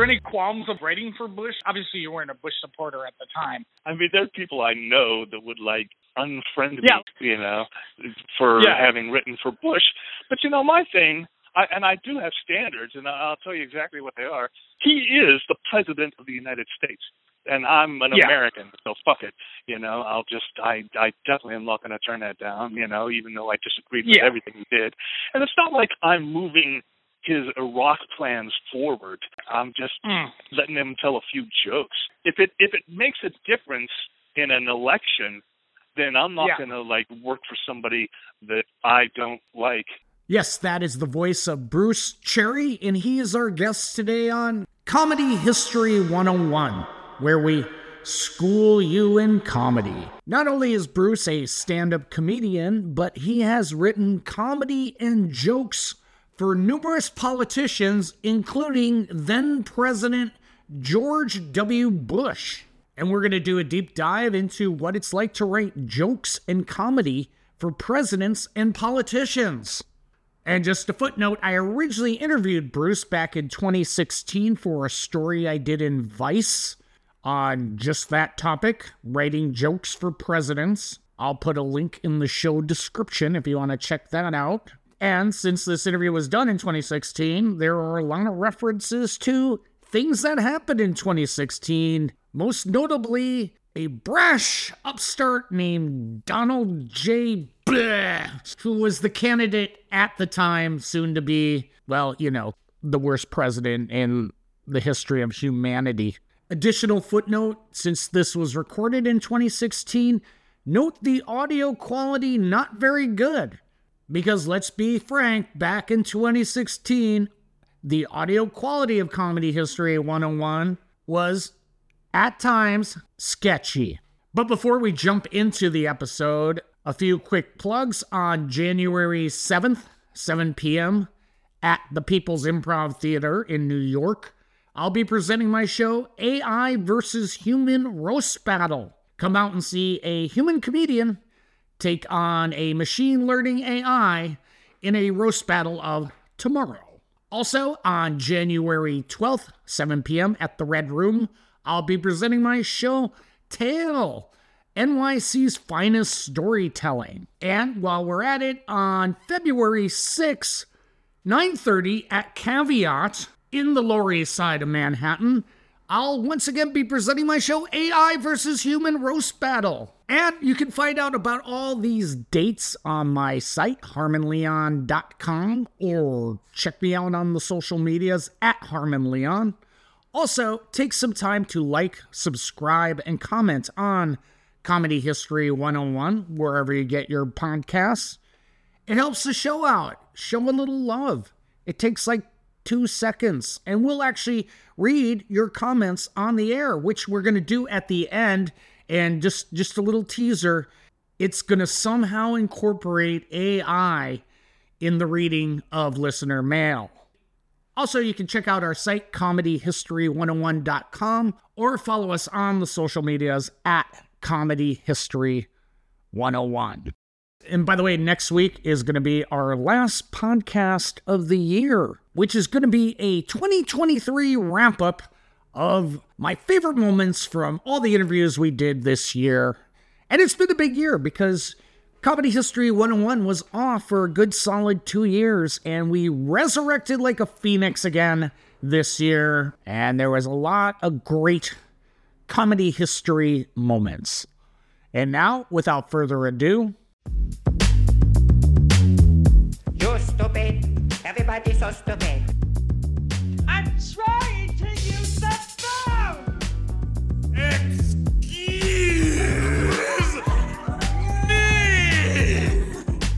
there any qualms of writing for Bush? Obviously, you weren't a Bush supporter at the time. I mean, there's people I know that would like unfriend Yeah. me, you know, for Yeah. having written for Bush. But you know, my thing, I, and I do have standards, and I'll tell you exactly what they are. He is the president of the United States, and I'm an Yeah. American, so fuck it. You know, I'll just, I, I definitely am not going to turn that down. You know, even though I disagreed with Yeah. everything he did, and it's not like I'm moving his Iraq plans forward. I'm just Mm. letting him tell a few jokes. If it if it makes a difference in an election, then I'm not Yeah. gonna like work for somebody that I don't like. Yes, that is the voice of Bruce Cherry, and he is our guest today on Comedy History 101, where we school you in comedy. Not only is Bruce a stand up comedian, but he has written comedy and jokes for numerous politicians, including then President George W. Bush. And we're going to do a deep dive into what it's like to write jokes and comedy for presidents and politicians. And just a footnote, I originally interviewed Bruce back in 2016 for a story I did in Vice on just that topic writing jokes for presidents. I'll put a link in the show description if you want to check that out. And since this interview was done in 2016, there are a lot of references to things that happened in 2016, most notably a brash upstart named Donald J. Bleh, who was the candidate at the time, soon to be, well, you know, the worst president in the history of humanity. Additional footnote since this was recorded in 2016, note the audio quality not very good. Because let's be frank, back in 2016, the audio quality of Comedy History 101 was at times sketchy. But before we jump into the episode, a few quick plugs on January 7th, 7 p.m. at the People's Improv Theater in New York. I'll be presenting my show AI versus Human Roast Battle. Come out and see a human comedian take on a machine learning AI in a roast battle of tomorrow. Also, on January 12th, 7 p.m. at the Red Room, I'll be presenting my show Tale, NYC's finest storytelling. And while we're at it, on February 6th, 9:30 at Caveat in the Lower East Side of Manhattan, I'll once again be presenting my show AI versus Human Roast Battle. And you can find out about all these dates on my site, harmonleon.com, or check me out on the social medias at harmonleon. Also, take some time to like, subscribe, and comment on Comedy History 101, wherever you get your podcasts. It helps the show out. Show a little love. It takes like two seconds, and we'll actually read your comments on the air, which we're going to do at the end. And just just a little teaser, it's going to somehow incorporate AI in the reading of listener mail. Also, you can check out our site, comedyhistory101.com, or follow us on the social medias at comedyhistory101. And by the way, next week is going to be our last podcast of the year, which is going to be a 2023 wrap up of my favorite moments from all the interviews we did this year. And it's been a big year because Comedy History 101 was off for a good solid two years, and we resurrected like a phoenix again this year. And there was a lot of great comedy history moments. And now, without further ado, You're stupid. Everybody's so stupid. I'm trying to use the phone!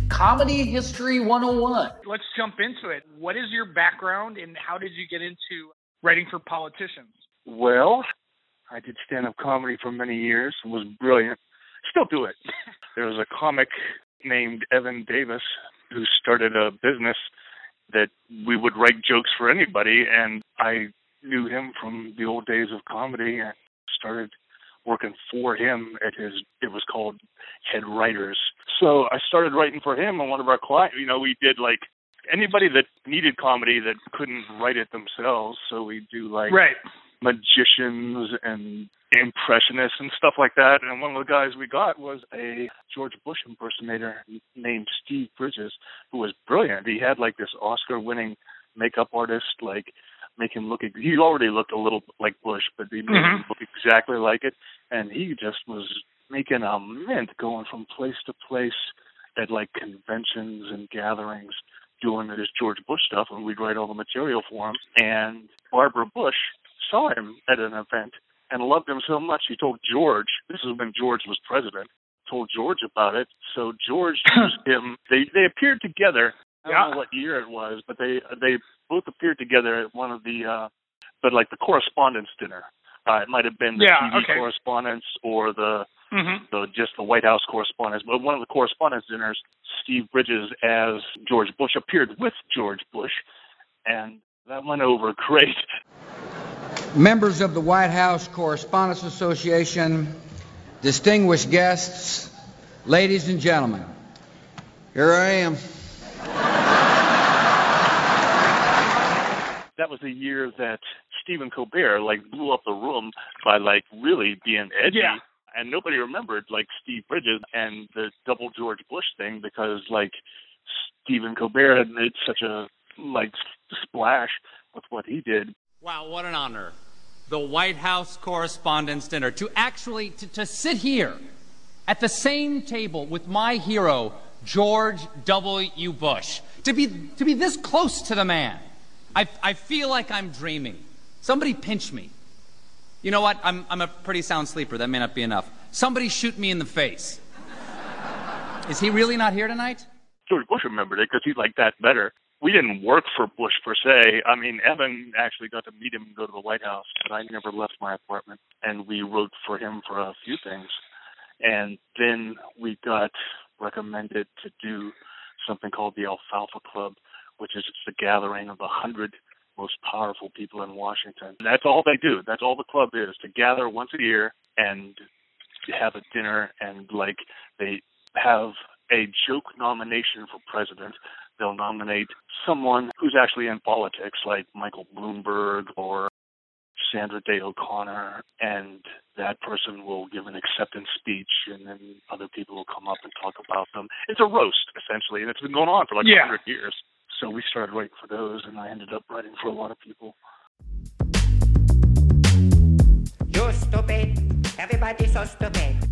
Comedy History 101. Let's jump into it. What is your background and how did you get into writing for politicians? Well, I did stand up comedy for many years and was brilliant. Still do it. There was a comic named Evan Davis who started a business that we would write jokes for anybody and I knew him from the old days of comedy and started working for him at his it was called Head Writers. So I started writing for him and one of our clients you know, we did like anybody that needed comedy that couldn't write it themselves. So we do like Right. magicians and impressionists and stuff like that. And one of the guys we got was a George Bush impersonator named Steve Bridges, who was brilliant. He had like this Oscar-winning makeup artist, like make him look. He already looked a little like Bush, but he made him Mhm. look exactly like it. And he just was making a mint, going from place to place at like conventions and gatherings doing this George Bush stuff, and we'd write all the material for him. And Barbara Bush saw him at an event and loved him so much, he told George. This is when George was president. Told George about it. So George used him. They they appeared together. I don't Yeah. know what year it was, but they they both appeared together at one of the, uh but like the correspondence dinner. Uh, it might have been the Yeah, TV okay. correspondence or the hmm the just the White House correspondence. But one of the correspondence dinners, Steve Bridges as George Bush appeared with George Bush, and that went over great. Members of the White House Correspondents Association, distinguished guests, ladies and gentlemen, here I am. That was the year that Stephen Colbert like blew up the room by like really being edgy. Yeah. And nobody remembered like Steve Bridges and the double George Bush thing because like Stephen Colbert had made such a like splash with what he did. Wow, what an honor. The White House Correspondents' Dinner. To actually, to, to sit here at the same table with my hero, George W. Bush. To be, to be this close to the man. I, I feel like I'm dreaming. Somebody pinch me. You know what? I'm, I'm a pretty sound sleeper. That may not be enough. Somebody shoot me in the face. Is he really not here tonight? George Bush remembered it because he liked that better. We didn't work for Bush per se. I mean, Evan actually got to meet him and go to the White House, but I never left my apartment. And we wrote for him for a few things. And then we got recommended to do something called the Alfalfa Club, which is it's the gathering of the hundred most powerful people in Washington. That's all they do. That's all the club is to gather once a year and have a dinner and like they have a joke nomination for president. They'll nominate someone who's actually in politics, like Michael Bloomberg or Sandra Day O'Connor, and that person will give an acceptance speech, and then other people will come up and talk about them. It's a roast, essentially, and it's been going on for like a Yeah. 100 years. So we started writing for those, and I ended up writing for a lot of people. You're stupid. Everybody so stupid.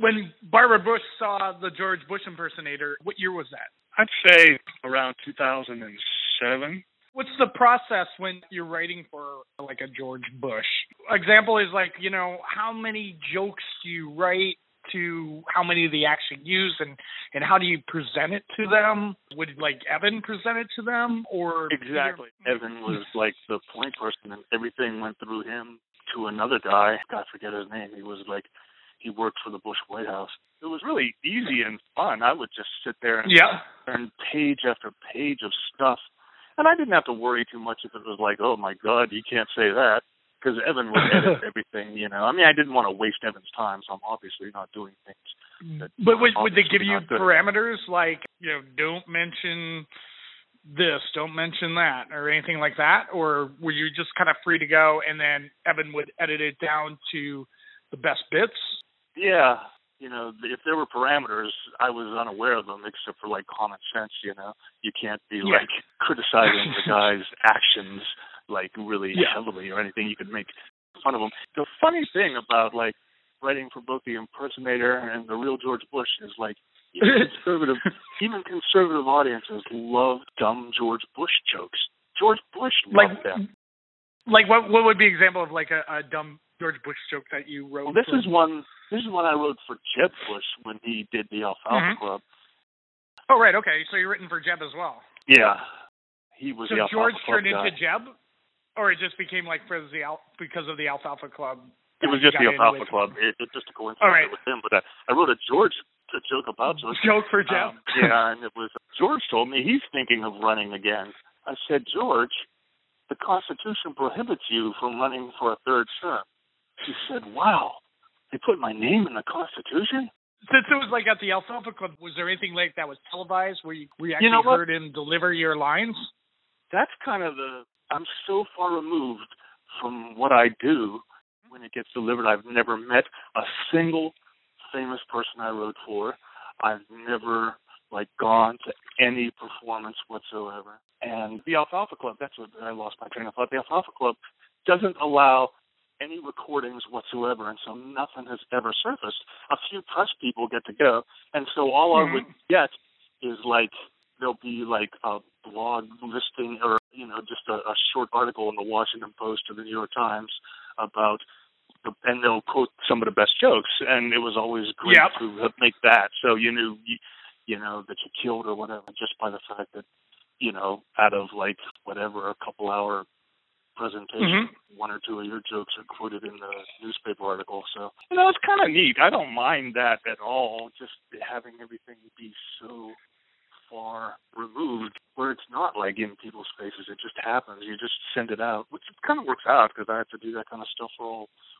When Barbara Bush saw the George Bush impersonator, what year was that? I'd say around 2007. What's the process when you're writing for like a George Bush? Example is like, you know, how many jokes do you write to how many do they actually use and and how do you present it to them? Would like Evan present it to them or Exactly. Evan was like the point person, and everything went through him to another guy. I forget his name. He was like, he worked for the Bush White House. It was really easy and fun. I would just sit there and Yeah. learn page after page of stuff, and I didn't have to worry too much if it was like, oh my God, you can't say that. Because Evan would edit everything, you know. I mean, I didn't want to waste Evan's time, so I'm obviously not doing things. That But would would they give you parameters like, you know, don't mention this, don't mention that or anything like that or were you just kind of free to go and then Evan would edit it down to the best bits? Yeah, you know, if there were parameters, I was unaware of them, except for like common sense. You know, you can't be Yeah. like criticizing the guy's actions like really Yeah. heavily or anything. You could make fun of him. The funny thing about like writing for both the impersonator and the real George Bush is like even conservative, even conservative audiences love dumb George Bush jokes. George Bush Like them. like what what would be an example of like a, a dumb George Bush joke that you wrote? Well, this for- is one. This is one I wrote for Jeb Bush when he did the Alfalfa Mhm. Club. Oh right, okay. So you're written for Jeb as well. Yeah, he was So the Alfalfa George Club turned guy. into Jeb, or it just became like for the Al- because of the Alfalfa Club. It was just the Alfalfa Club. It, it's just a coincidence All right. with him. But I, I wrote a George a joke about George. Joke for Jeb. Um, yeah, and it was George told me he's thinking of running again. I said, George, the Constitution prohibits you from running for a third term. He said, Wow, they put my name in the Constitution. Since it was like at the Alfalfa Club, was there anything like that was televised where you, where you actually You know heard him deliver your lines? That's kind of the. I'm so far removed from what I do when it gets delivered. I've never met a single famous person I wrote for. I've never like gone to any performance whatsoever. And the Alfalfa Club, that's what I lost my train of thought. The Alfalfa Club doesn't allow any recordings whatsoever, and so nothing has ever surfaced. A few press people get to go, and so all I would mm-hmm. get is like there'll be like a blog listing or you know just a, a short article in the Washington Post or the New York Times about the, and they'll quote some of the best jokes, and it was always great Yep. to make that. So you knew you, you know that you killed or whatever just by the fact that you know out of like whatever a couple hour presentation, mm-hmm. one or two of your jokes are quoted in the newspaper article. So you know it's kind of neat. I don't mind that at all. Just having everything be so far removed where it's not like in people's faces. It just happens. You just send it out, which kind of works out because I have to do that kind of stuff for all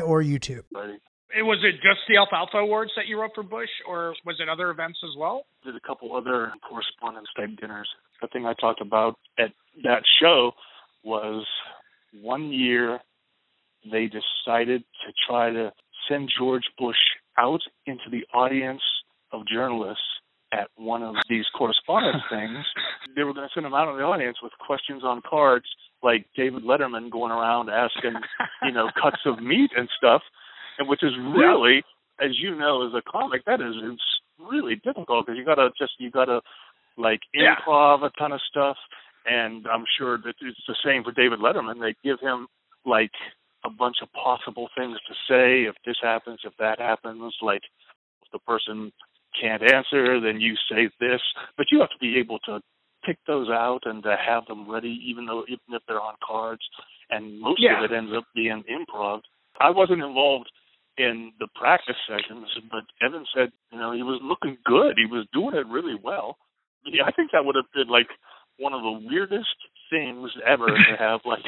or YouTube. It was it just the Alfalfa Awards that you wrote for Bush, or was it other events as well? Did a couple other correspondence type dinners. The thing I talked about at that show was one year they decided to try to send George Bush out into the audience of journalists at one of these correspondence things. They were going to send him out in the audience with questions on cards, like David Letterman going around asking, you know, cuts of meat and stuff, and which is really, as you know, as a comic, that is it's really difficult because you got to just you got to like Yeah. improv a ton of stuff, and I'm sure that it's the same for David Letterman. They give him like a bunch of possible things to say if this happens, if that happens, like if the person can't answer, then you say this. But you have to be able to pick those out and to have them ready, even though even if they're on cards. And most Yeah. of it ends up being improv. I wasn't involved in the practice sessions, but Evan said, you know, he was looking good. He was doing it really well. Yeah, I think that would have been like one of the weirdest things ever to have like,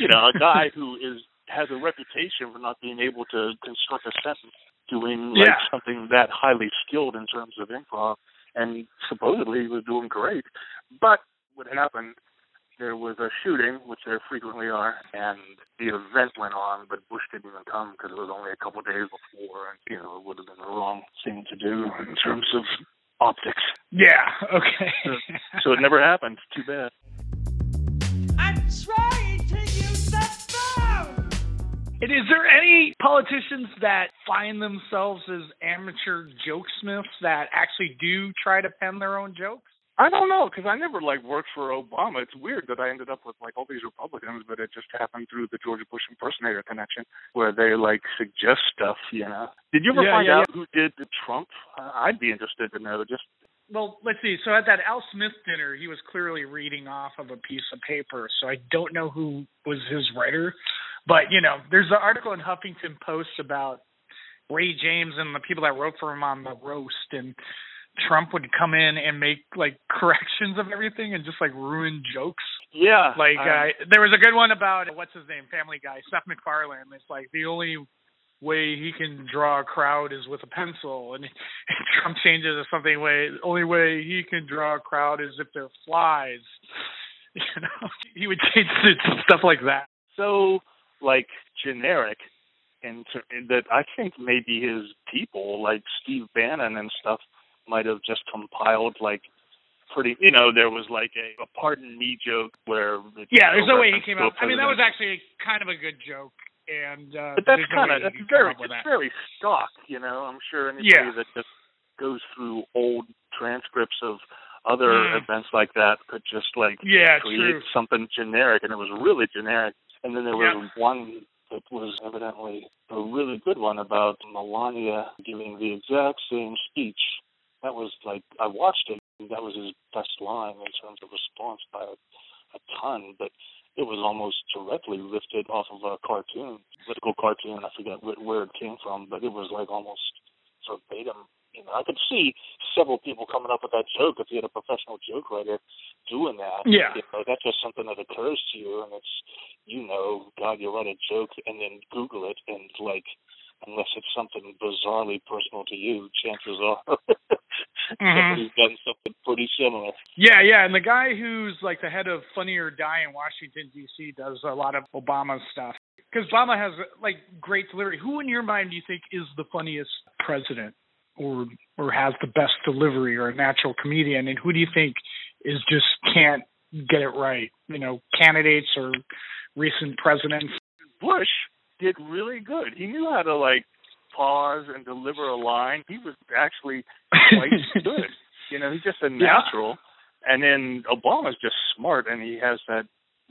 you know, a guy who is has a reputation for not being able to construct a sentence doing like Yeah. something that highly skilled in terms of improv and supposedly he was doing great. But what happened there was a shooting, which there frequently are, and the event went on, but Bush didn't even come because it was only a couple of days before, and you know it would have been the wrong thing to do in terms of optics. Yeah. Okay. So it never happened. Too bad. I'm trying to use the phone! And is there any politicians that find themselves as amateur jokesmiths that actually do try to pen their own jokes? I don't know because I never like worked for Obama. It's weird that I ended up with like all these Republicans, but it just happened through the George Bush impersonator connection, where they like suggest stuff. You know? Did you ever Yeah, find yeah, out who did the Trump? Uh, I'd be interested to know. Just Well, let's see. So at that Al Smith dinner, he was clearly reading off of a piece of paper. So I don't know who was his writer, but you know, there's an article in Huffington Post about Ray James and the people that wrote for him on the roast, and Trump would come in and make like corrections of everything and just like ruin jokes. yeah, Like I- uh, there was a good one about what's his name, Family Guy, Seth MacFarlane. It's like the only way he can draw a crowd is with a pencil, and, and Trump changes it something way. The only way he can draw a crowd is if they're flies. You know, he would change to stuff like that. so like generic and that I think maybe his people like Steve Bannon and stuff might have just compiled like pretty you know there was like a, a pardon me joke where it- Yeah, there's no way he came out. I mean, that was actually kind of a good joke, and uh, but that's kind of that's very it's that. very stock you know I'm sure anybody Yeah. that just goes through old transcripts of other Mm. events like that could just like Yeah, create true. something generic and it was really generic and then there was one that was evidently a really good one about Melania giving the exact same speech. That was like I watched it. And that was his best line in terms of response by a, a ton, but it was almost directly lifted off of a cartoon, political cartoon. I forget where, where it came from, but it was like almost verbatim you know, I could see several people coming up with that joke if you had a professional joke writer doing that. Yeah. You know, that's just something that occurs to you, and it's, you know, God, you write a joke and then Google it, and like, unless it's something bizarrely personal to you, chances are mm-hmm. somebody's done something pretty similar. Yeah, yeah, and the guy who's like the head of Funny or Die in Washington D.C. does a lot of Obama stuff because Obama has like great delivery. Who in your mind do you think is the funniest president? or or has the best delivery or a natural comedian and who do you think is just can't get it right you know candidates or recent presidents bush did really good. He knew how to like pause and deliver a line. He was actually quite good. You know he's just a natural. Yeah. and then obama's just smart and he has that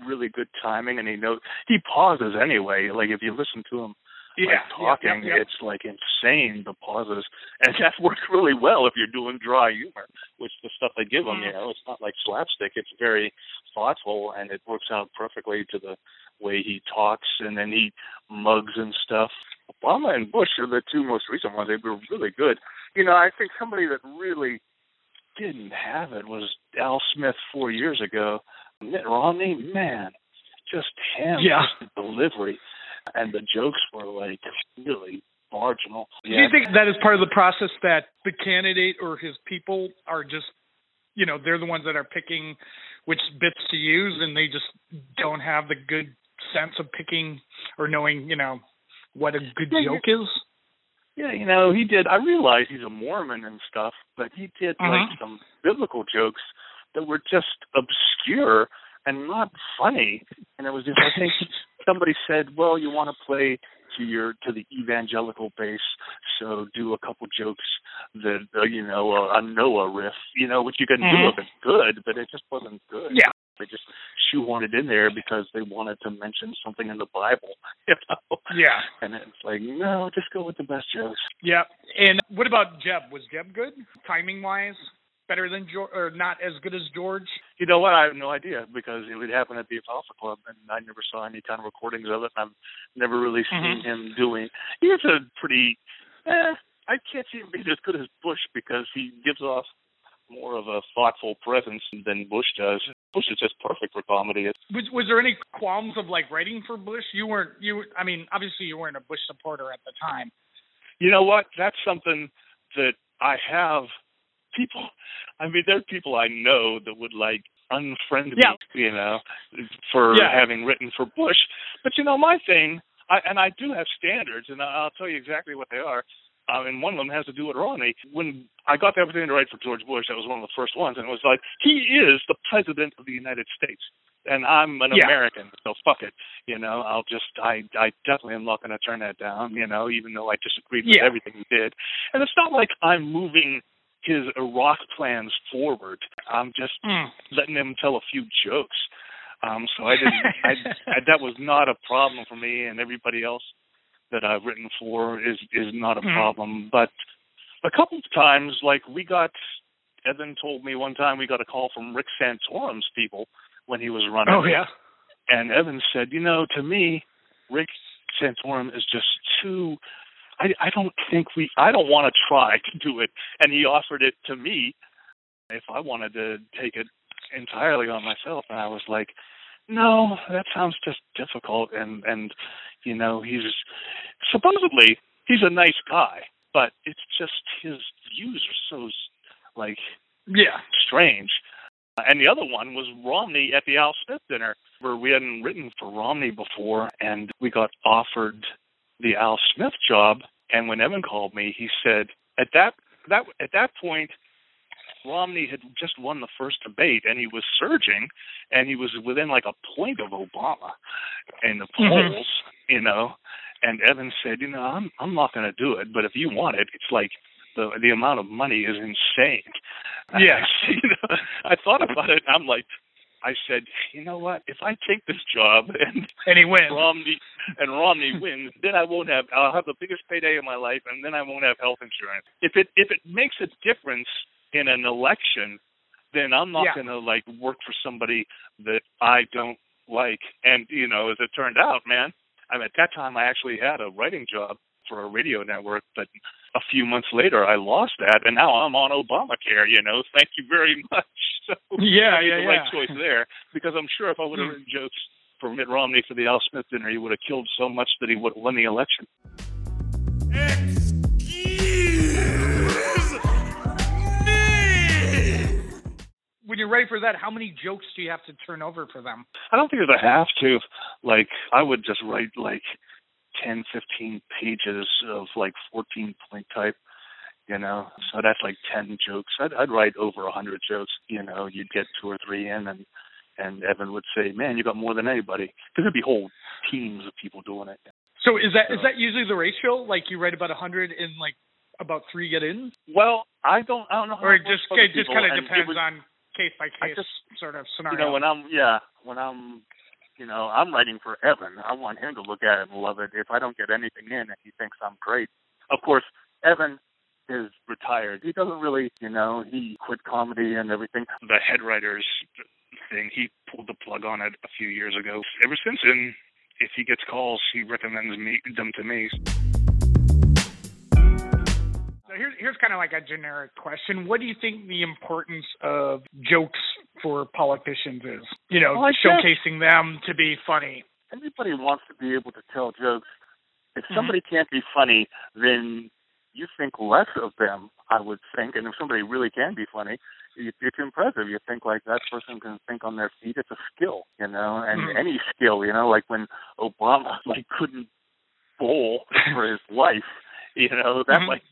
really good timing and he knows he pauses anyway. Like if you listen to him yeah, like talking, yeah, yeah, it's like insane the pauses, and that works really well if you're doing dry humor, which the stuff they give them, you Mm-hmm. know, it's not like slapstick. It's very thoughtful, and it works out perfectly to the way he talks, and then he mugs and stuff. Obama and Bush are the two most recent ones. They were really good. You know, I think somebody that really didn't have it was Al Smith four years ago. Mitt Romney, man, just him, Yeah. just the delivery and the jokes were like really marginal. Do you think that is part of the process that the candidate or his people are just, you know, they're the ones that are picking which bits to use, and they just don't have the good sense of picking or knowing, you know, what a good Yeah, joke is? Yeah, you know, he did. I realize he's a Mormon and stuff, but he did like Mhm. some biblical jokes that were just obscure and not funny. And it was just, I think somebody said, "Well, you want to play to your to the evangelical base, so do a couple jokes that uh, you know a, a Noah riff, you know, which you can Mhm. do if it's good, but it just wasn't good. Yeah. They just shoehorned it in there because they wanted to mention something in the Bible, you know. Yeah. And it's like, no, just go with the best jokes. Yeah. And what about Jeb? Was Jeb good timing wise? Better than George, or not as good as George? You know what? I have no idea because it would happen at the Alpha Club, and I never saw any kind of recordings of it. And I've never really seen Mhm. him doing. He has a pretty. Eh, I can't see him being as good as Bush because he gives off more of a thoughtful presence than Bush does. Bush is just perfect for comedy. Was, was there any qualms of like writing for Bush? You weren't. You. I mean, obviously you weren't a Bush supporter at the time. You know what? That's something that I have. People, I mean, there are people I know that would like unfriend me, Yeah. you know, for Yeah. having written for Bush. But you know, my thing, I, and I do have standards, and I'll tell you exactly what they are. Um, and one of them has to do with Romney. When I got the opportunity to write for George Bush, that was one of the first ones, and it was like he is the president of the United States, and I'm an Yeah. American, so fuck it. You know, I'll just, I, I definitely am not going to turn that down. You know, even though I disagreed with Yeah. everything he did, and it's not like I'm moving his Iraq plans forward. I'm just Mm. letting him tell a few jokes. Um, so I didn't. I, I, that was not a problem for me, and everybody else that I've written for is is not a Mhm. problem. But a couple of times, like we got, Evan told me one time we got a call from Rick Santorum's people when he was running. Oh yeah. And Evan said, you know, to me, Rick Santorum is just too. I I don't think we. I don't want to try to do it. And he offered it to me if I wanted to take it entirely on myself. And I was like, no, that sounds just difficult. And and you know, he's supposedly he's a nice guy, but it's just his views are so like Yeah. strange. And the other one was Romney at the Al Smith dinner, where we hadn't written for Romney before, and we got offered the Al Smith job. And when Evan called me, he said at that that at that point, Romney had just won the first debate, and he was surging, and he was within like a point of Obama in the Mhm. polls, you know. And Evan said, you know, I'm I'm not going to do it, but if you want it, it's like the the amount of money is insane. Yeah. you know, I thought about it. and I'm like, I said, you know what? If I take this job and And he wins. Romney and Romney wins, then I won't have. I'll have the biggest payday of my life, and then I won't have health insurance. If it if it makes a difference in an election, then I'm not Yeah. going to like work for somebody that I don't like. And you know, as it turned out, man, I mean, at that time I actually had a writing job for a radio network, but a few months later I lost that, and now I'm on Obamacare. You know, thank you very much. So Yeah, I made yeah, right choice there because I'm sure if I would have Hmm. written jokes for Mitt Romney for the Al Smith dinner, he would have killed so much that he would have won the election. When you're ready for that, how many jokes do you have to turn over for them? I don't think there's a have to. Like, I would just write like 10, 15 pages of like 14 point type, you know. So that's like 10 jokes. I'd, I'd write over a 100 jokes. You know, you'd get two or three in, and and Evan would say, "Man, you got more than anybody," because there'd be whole teams of people doing it. So is that is So- that usually the ratio? Like you write about a hundred and like about three get in, Well, I don't, I don't know. how or it it just it just kind of depends was- on case by case just- sort of scenario. you know when i'm yeah when i'm you know i'm writing for evan. I want him to look at it and love it. If i don't get anything in and he thinks i'm great of course evan is retired. He doesn't really you know he quit comedy and everything. The head writers thing he pulled the plug on it a few years ago. Ever since then if he gets calls he recommends me them to me. So here's here's kind of like a generic question. What do you think the importance of jokes for politicians is? You know, Well, guess- showcasing them to be funny. Anybody wants to be able to tell jokes. If Mhm. somebody can't be funny, then you think less of them, I would think. And if somebody really can be funny, it- it's impressive. You think like that person can think on their feet. It's a skill, you know, and Mhm. any skill, you know, like when Obama like couldn't bowl for his life, you know, that Mhm. like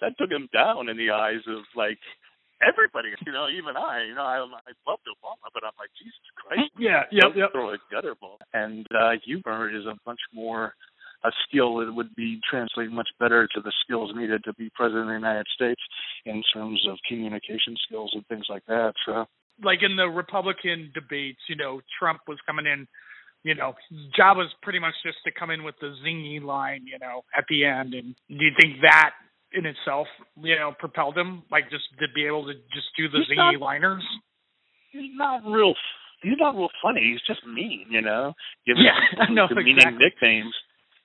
that took him down in the eyes of like everybody, you know, even I, you know, I, I loved Obama, but I'm like, Jesus Christ, Yeah, yep, yep. throw a gutter ball. And uh, humor is a much more a skill that would be translated much better to the skills needed to be president of the United States in terms of communication skills and things like that. So Like in the Republican debates, you know, Trump was coming in. You know, his job was pretty much just to come in with the zingy line, you know, at the end. And do you think that in itself, you know, propelled him, like just to be able to just do the He's zingy not- liners? he's not real. He's not real funny. He's just mean, you know. Giving Yeah, demeaning exactly. nicknames.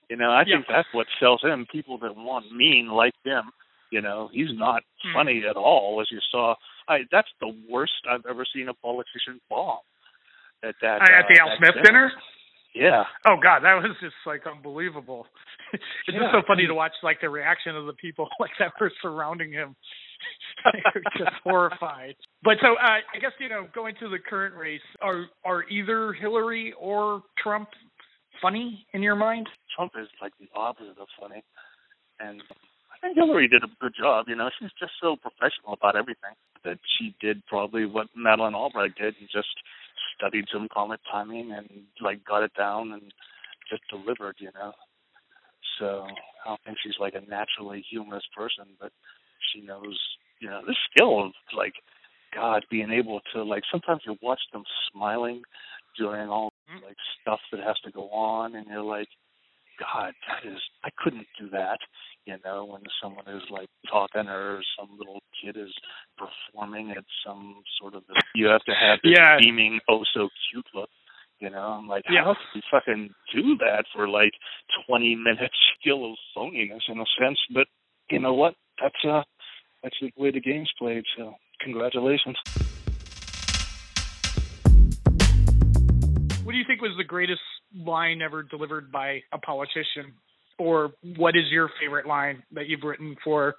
You know, I Yeah. think that's what sells him. People that want mean like him. You know, he's not Hmm. funny at all, as you saw. I that's the worst I've ever seen a politician bomb. At that at the uh, Al that Smith dinner? Yeah. Oh God, that was just like unbelievable. it's just so funny to watch like the reaction of the people like that were surrounding him. they were just horrified. But so uh, I guess you know, going to the current race, are are either Hillary or Trump funny in your mind? Trump is like the opposite of funny. And I think Hillary did a good job, you know, she's just so professional about everything that she did probably what Madeleine Albright did and just studied some comic timing and like got it down and just delivered, you know. So I don't think she's like a naturally humorous person, but she knows, you know, the skill of like God being able to like sometimes you watch them smiling during all mm-hmm. like stuff that has to go on and you're like God, that is I couldn't do that, you know, when someone is like talking or some little kid is performing at some sort of you have to have this Yeah. beaming oh so cute look. You know, I'm like, Yeah. how can you fucking do that for like twenty minutes skill of phoniness in a sense? But you know what? That's uh that's the way the game's played, so congratulations. What do you think was the greatest line ever delivered by a politician? Or what is your favorite line that you've written for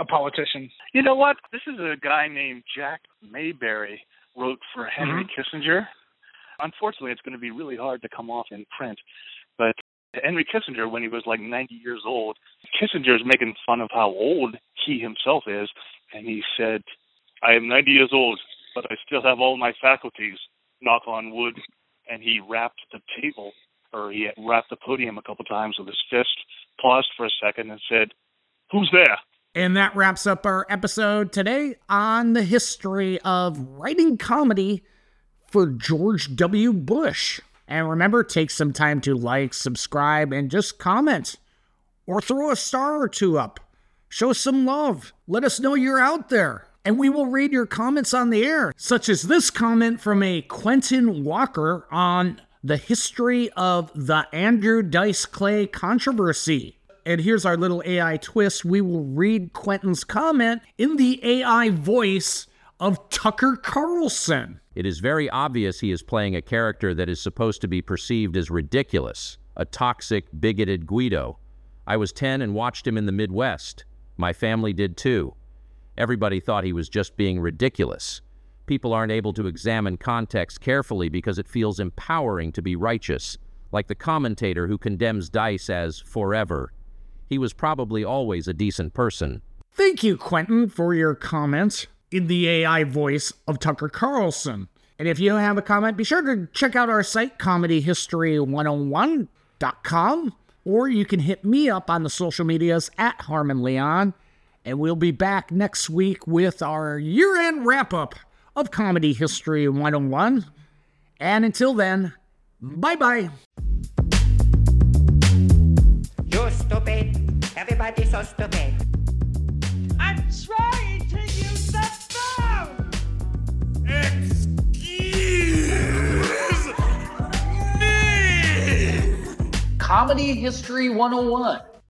a politician? You know what? This is a guy named Jack Mayberry wrote for mm-hmm. Henry Kissinger. Unfortunately, it's going to be really hard to come off in print. But Henry Kissinger, when he was like 90 years old, Kissinger is making fun of how old he himself is, and he said, "I am 90 years old, but I still have all my faculties. Knock on wood." And he rapped the table, or he rapped the podium a couple times with his fist. Paused for a second and said, "Who's there?" And that wraps up our episode today on the history of writing comedy for George W. Bush. And remember, take some time to like, subscribe, and just comment. Or throw a star or two up. Show some love. Let us know you're out there. And we will read your comments on the air, such as this comment from a Quentin Walker on the history of the Andrew Dice Clay controversy. And here's our little AI twist. We will read Quentin's comment in the AI voice of Tucker Carlson. It is very obvious he is playing a character that is supposed to be perceived as ridiculous, a toxic, bigoted Guido. I was 10 and watched him in the Midwest. My family did too. Everybody thought he was just being ridiculous. People aren't able to examine context carefully because it feels empowering to be righteous, like the commentator who condemns Dice as forever. He was probably always a decent person. Thank you, Quentin, for your comments in the AI voice of Tucker Carlson. And if you have a comment, be sure to check out our site, comedyhistory101.com, or you can hit me up on the social medias at Harmon Leon. And we'll be back next week with our year end wrap up of Comedy History 101. And until then, bye bye. You're stupid. Everybody's so stupid. I'm trying to use the phone. Excuse me. Comedy History 101